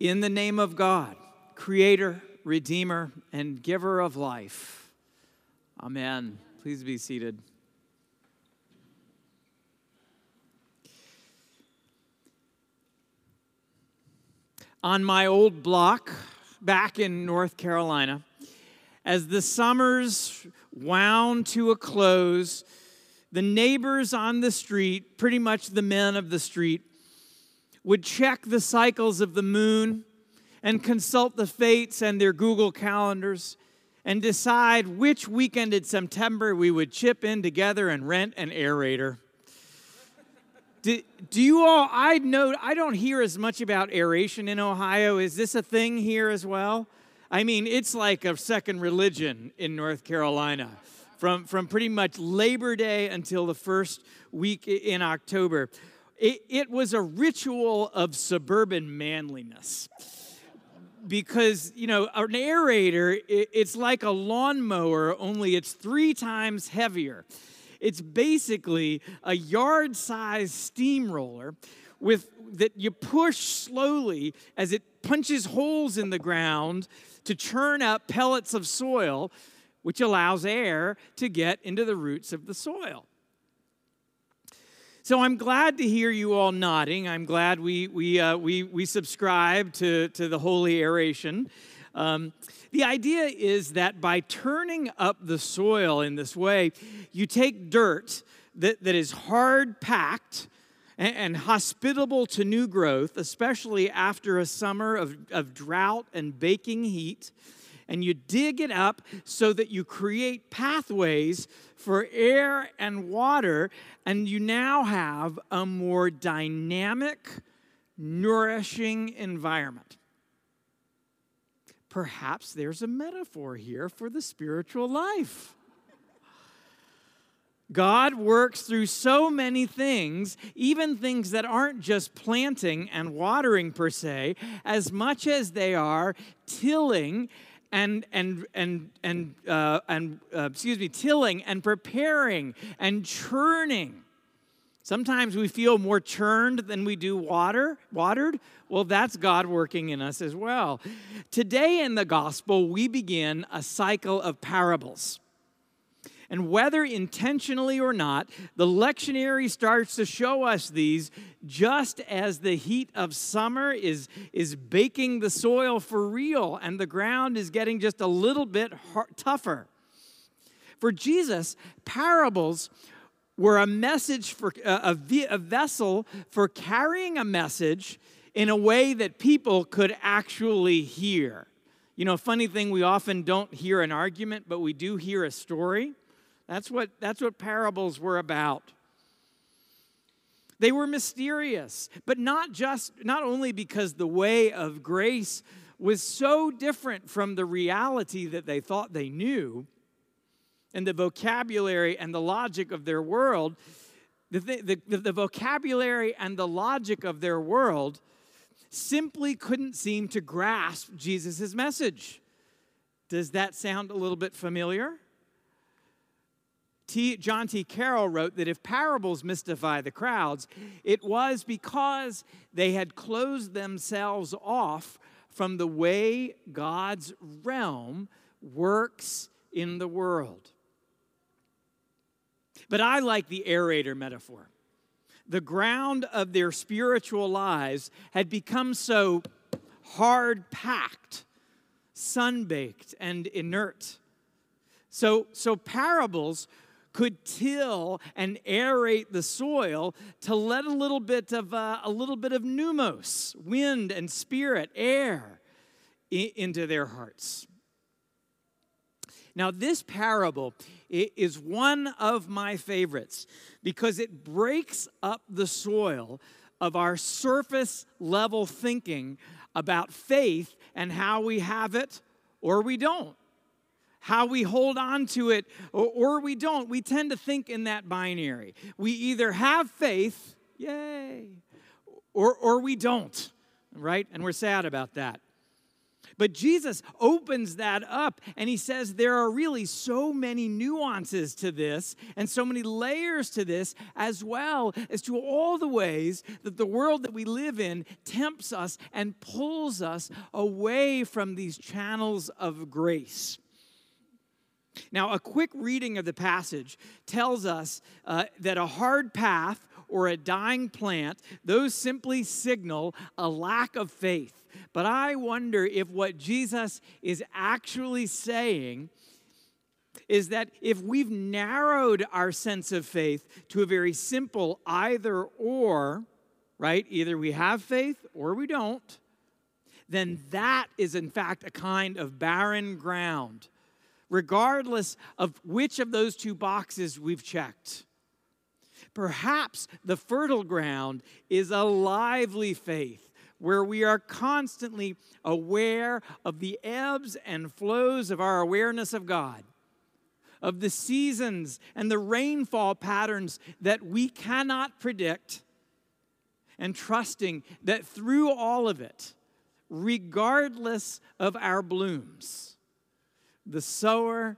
In the name of God, Creator, Redeemer, and Giver of life. Amen. Please be seated. On my old block back in North Carolina, as the summers wound to a close, the neighbors on the street, pretty much the men of the street, would check the cycles of the moon and consult the fates and their Google calendars and decide which weekend in September we would chip in together and rent an aerator. Do, do you all, I know, I don't hear as much about aeration in Ohio. Is this a thing here as well? I mean, it's like a second religion in North Carolina from, from pretty much Labor Day until the first week in October. It, it was a ritual of suburban manliness. Because you know an aerator it's like a lawnmower only it's three times heavier. It's basically a yard sized steamroller with that you push slowly as it punches holes in the ground to churn up pellets of soil which allows air to get into the roots of the soil so I'm glad to hear you all nodding. I'm glad we, we, uh, we, we subscribe to, to the holy aeration. Um, the idea is that by turning up the soil in this way, you take dirt that, that is hard packed and, and hospitable to new growth, especially after a summer of, of drought and baking heat, and you dig it up so that you create pathways for air and water, and you now have a more dynamic, nourishing environment. Perhaps there's a metaphor here for the spiritual life. God works through so many things, even things that aren't just planting and watering per se, as much as they are tilling and and and and uh, and uh, excuse me, tilling and preparing and churning. Sometimes we feel more churned than we do water, watered. Well, that's God working in us as well. Today in the gospel, we begin a cycle of parables. And whether intentionally or not, the lectionary starts to show us these just as the heat of summer is, is baking the soil for real and the ground is getting just a little bit hard, tougher. For Jesus, parables were a message for a, a vessel for carrying a message in a way that people could actually hear. You know, funny thing, we often don't hear an argument, but we do hear a story. That's what, that's what parables were about. They were mysterious, but not just, not only because the way of grace was so different from the reality that they thought they knew and the vocabulary and the logic of their world, the, the, the, the vocabulary and the logic of their world simply couldn't seem to grasp Jesus' message. Does that sound a little bit familiar? T, John T. Carroll wrote that if parables mystify the crowds, it was because they had closed themselves off from the way God's realm works in the world. But I like the aerator metaphor. The ground of their spiritual lives had become so hard packed, sun baked, and inert. So, so parables could till and aerate the soil to let a little bit of uh, a little bit of pneuma, wind and spirit, air I- into their hearts. Now, this parable is one of my favorites because it breaks up the soil of our surface level thinking about faith and how we have it or we don't how we hold on to it or, or, we don't. We tend to think in that binary. We either have faith, yay, or, or we don't, right? And we're sad about that. But Jesus opens that up and he says there are really so many nuances to this and so many layers to this, as well as to all the ways that the world that we live in tempts us and pulls us away from these channels of grace. Now, a quick reading of the passage tells us uh, that a hard path or a dying plant, those simply signal a lack of faith. But I wonder if what Jesus is actually saying is that if we've narrowed our sense of faith to a very simple either or, right? Either we have faith or we don't, then that is in fact a kind of barren ground, regardless of which of those two boxes we've checked. Perhaps the fertile ground is a lively faith where we are constantly aware of the ebbs and flows of our awareness of God, of the seasons and the rainfall patterns that we cannot predict, and trusting that through all of it, regardless of our blooms, the sower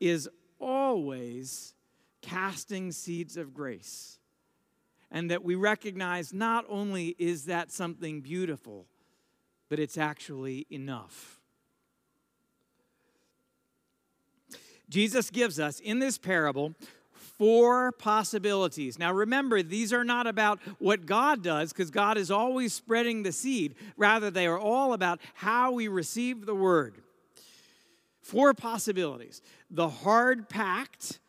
is always casting seeds of grace and that we recognize not only is that something beautiful, but it's actually enough. Jesus gives us in this parable four possibilities. Now remember, these are not about what God does, because God is always spreading the seed. Rather, they are all about how we receive the word. Four possibilities the hard packed,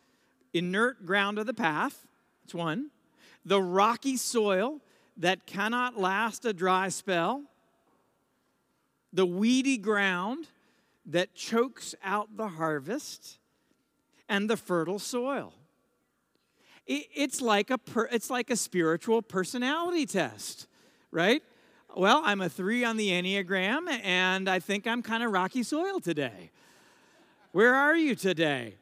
inert ground of the path, that's one the rocky soil that cannot last a dry spell, the weedy ground that chokes out the harvest, and the fertile soil. It's like a, per, it's like a spiritual personality test, right? Well, I'm a three on the Enneagram, and I think I'm kind of rocky soil today. Where are you today?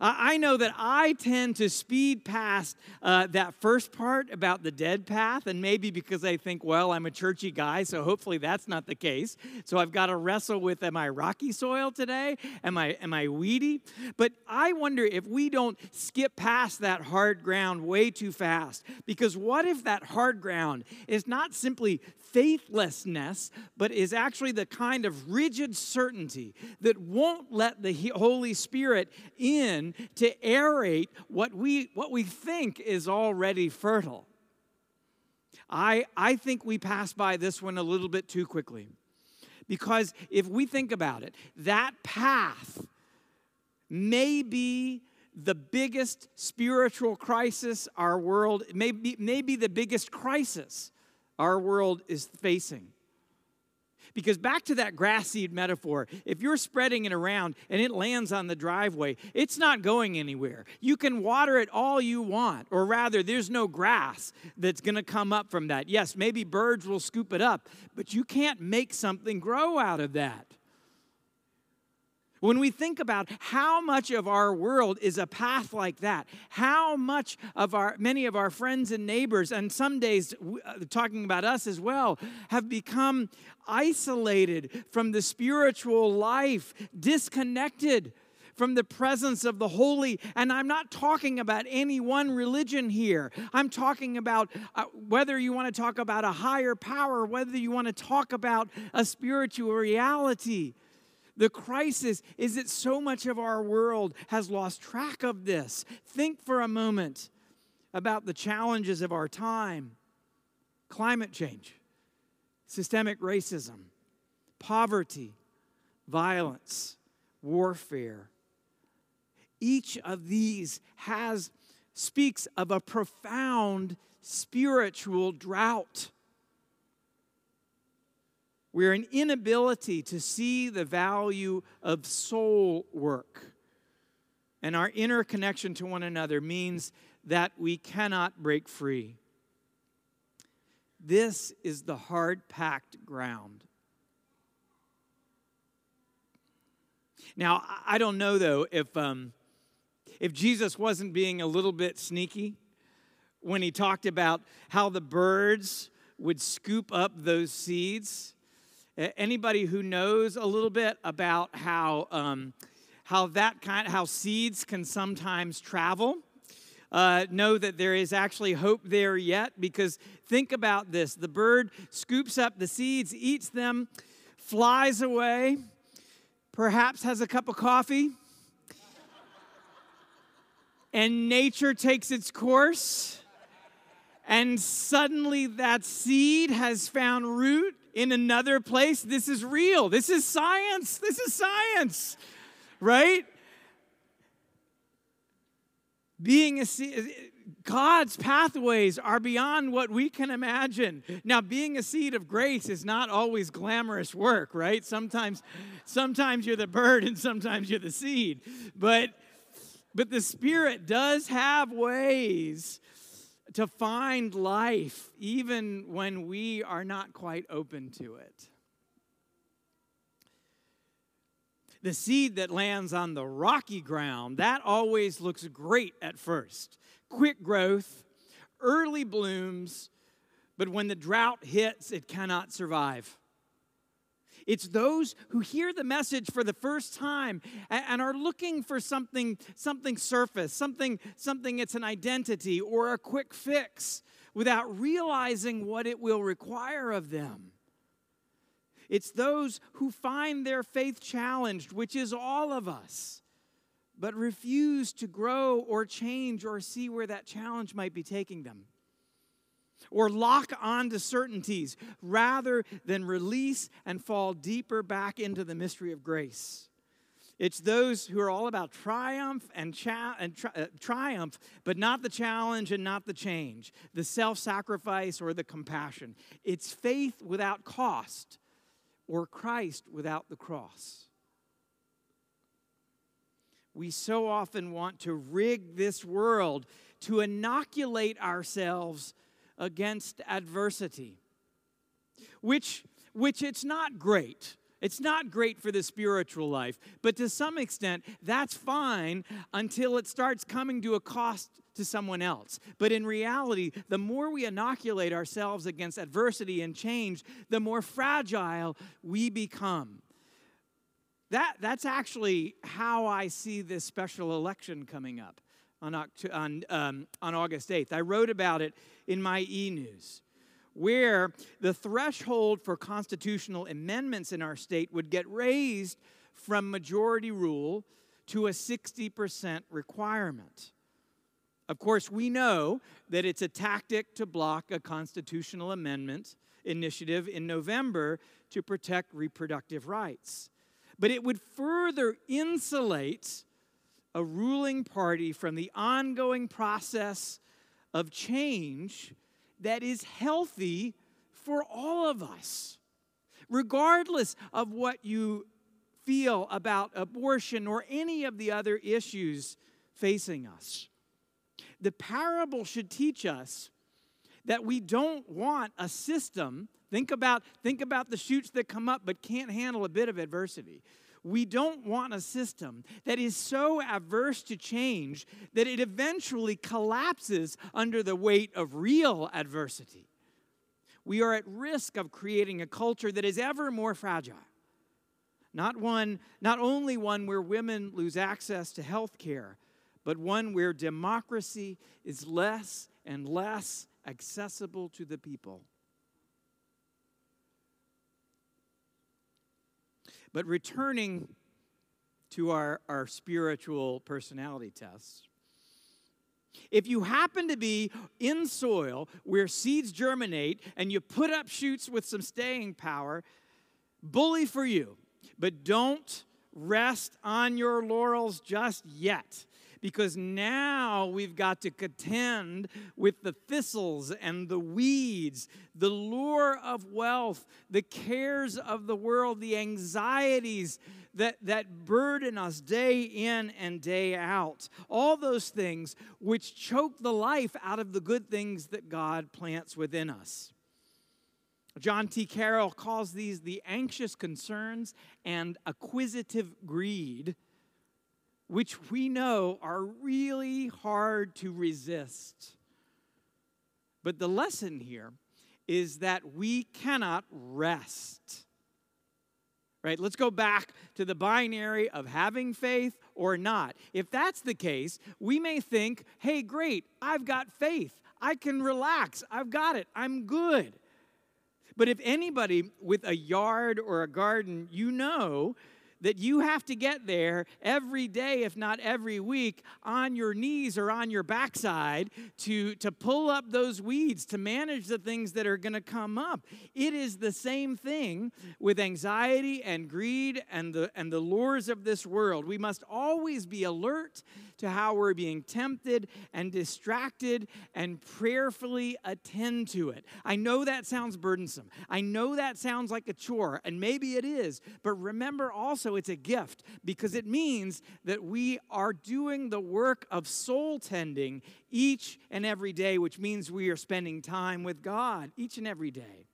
I know that I tend to speed past uh, that first part about the dead path, and maybe because I think, well, I'm a churchy guy, so hopefully that's not the case. So I've got to wrestle with am I rocky soil today? Am I, am I weedy? But I wonder if we don't skip past that hard ground way too fast. Because what if that hard ground is not simply faithlessness, but is actually the kind of rigid certainty that won't let the Holy Spirit in to aerate what we, what we think is already fertile. I, I think we pass by this one a little bit too quickly. Because if we think about it, that path may be the biggest spiritual crisis our world, may be, may be the biggest crisis our world is facing. Because back to that grass seed metaphor, if you're spreading it around and it lands on the driveway, it's not going anywhere. You can water it all you want, or rather, there's no grass that's going to come up from that. Yes, maybe birds will scoop it up, but you can't make something grow out of that. When we think about how much of our world is a path like that, how much of our many of our friends and neighbors, and some days uh, talking about us as well, have become isolated from the spiritual life, disconnected from the presence of the holy. And I'm not talking about any one religion here. I'm talking about uh, whether you want to talk about a higher power, whether you want to talk about a spiritual reality. The crisis is that so much of our world has lost track of this. Think for a moment about the challenges of our time climate change, systemic racism, poverty, violence, warfare. Each of these has speaks of a profound spiritual drought we're an inability to see the value of soul work. And our inner connection to one another means that we cannot break free. This is the hard packed ground. Now, I don't know though if, um, if Jesus wasn't being a little bit sneaky when he talked about how the birds would scoop up those seeds Anybody who knows a little bit about how, um, how that kind, how seeds can sometimes travel, uh, know that there is actually hope there yet because think about this the bird scoops up the seeds, eats them, flies away, perhaps has a cup of coffee, and nature takes its course. And suddenly that seed has found root in another place. This is real. This is science. This is science, right? Being a seed, God's pathways are beyond what we can imagine. Now, being a seed of grace is not always glamorous work, right? Sometimes, sometimes you're the bird and sometimes you're the seed. But, but the Spirit does have ways to find life even when we are not quite open to it. The seed that lands on the rocky ground, that always looks great at first. Quick growth, early blooms, but when the drought hits, it cannot survive. It's those who hear the message for the first time and, are looking for something, something surface, something, something it's an identity or a quick fix without realizing what it will require of them. It's those who find their faith challenged, which is all of us, but refuse to grow or change or see where that challenge might be taking them or lock on to certainties rather than release and fall deeper back into the mystery of grace. It's those who are all about triumph and, cha- and tri- uh, triumph, but not the challenge and not the change, the self sacrifice or the compassion. It's faith without cost or Christ without the cross. We so often want to rig this world to inoculate ourselves against adversity, which, which it's not great. It's not great for the spiritual life, but to some extent, that's fine until it starts coming to a cost to someone else. But in reality, the more we inoculate ourselves against adversity and change, the more fragile we become. That, that's actually how I see this special election coming up on, on, um, on August 8th. I wrote about it in my e news, where the threshold for constitutional amendments in our state would get raised from majority rule to a 60% requirement. Of course, we know that it's a tactic to block a constitutional amendment initiative in November to protect reproductive rights. But it would further insulate a ruling party from the ongoing process of change that is healthy for all of us, regardless of what you feel about abortion or any of the other issues facing us. The parable should teach us that we don't want a system. Think about, think about the shoots that come up but can't handle a bit of adversity. We don't want a system that is so averse to change that it eventually collapses under the weight of real adversity. We are at risk of creating a culture that is ever more fragile. Not one, not only one where women lose access to health care, but one where democracy is less and less accessible to the people. But returning to our, our spiritual personality tests, if you happen to be in soil where seeds germinate and you put up shoots with some staying power, bully for you. But don't rest on your laurels just yet because now we've got to contend with the thistles and the weeds, the lure of wealth, the cares of the world, the anxieties that, that burden us day in and day out. All those things which choke the life out of the good things that God plants within us. John T. Carroll calls these the anxious concerns and acquisitive greed which we know are really hard to resist. But the lesson here is that we cannot rest Right? Let's go back to the binary of having faith or not. If that's the case, we may think, hey, great, I've got faith. I can relax. I've got it. I'm good. But if anybody with a yard or a garden, you know that you have to get there every day, if not every week, on your knees or on your backside to, to pull up those weeds, to manage the things that are going to come up. It is the same thing with anxiety and greed and the, and the lures of this world. We must always be alert to how we're being tempted and distracted and prayerfully attend to it. I know that sounds burdensome. I know that sounds like a chore, and maybe it is, but remember also it's a gift because it means that we are doing the work of soul tending each and every day, which means we are spending time with God each and every day.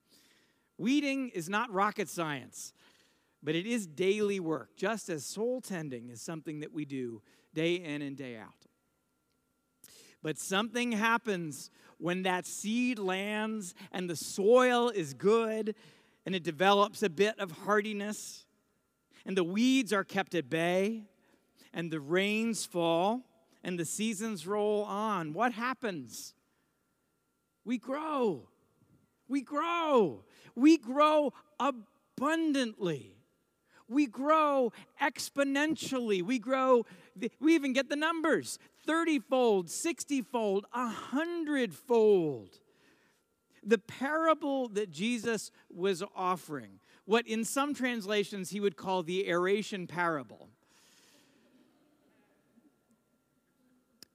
Weeding is not rocket science, but it is daily work, just as soul tending is something that we do day in and day out. But something happens when that seed lands and the soil is good and it develops a bit of hardiness and the weeds are kept at bay and the rains fall and the seasons roll on. What happens? We grow. We grow. We grow abundantly. We grow exponentially. We grow we even get the numbers 30 fold, 60 fold, 100 fold. The parable that Jesus was offering, what in some translations he would call the aeration parable.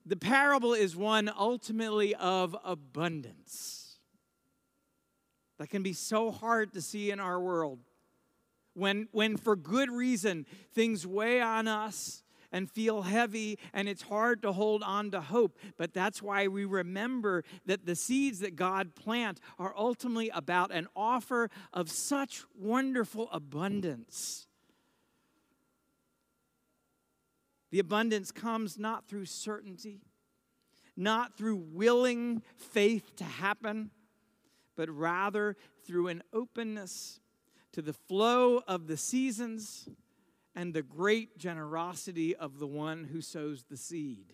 The parable is one ultimately of abundance. That can be so hard to see in our world. When, when for good reason things weigh on us and feel heavy, and it's hard to hold on to hope. But that's why we remember that the seeds that God plant are ultimately about an offer of such wonderful abundance. The abundance comes not through certainty, not through willing faith to happen, but rather through an openness to the flow of the seasons and the great generosity of the one who sows the seed.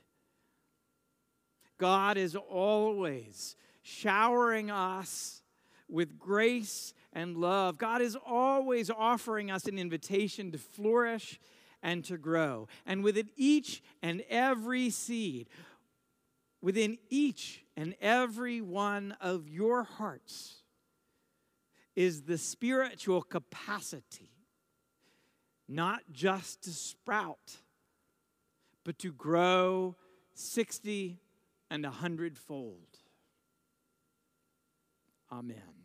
God is always showering us with grace and love. God is always offering us an invitation to flourish and to grow. And within each and every seed, within each and every one of your hearts, is the spiritual capacity not just to sprout, but to grow 60 and a hundredfold. Amen.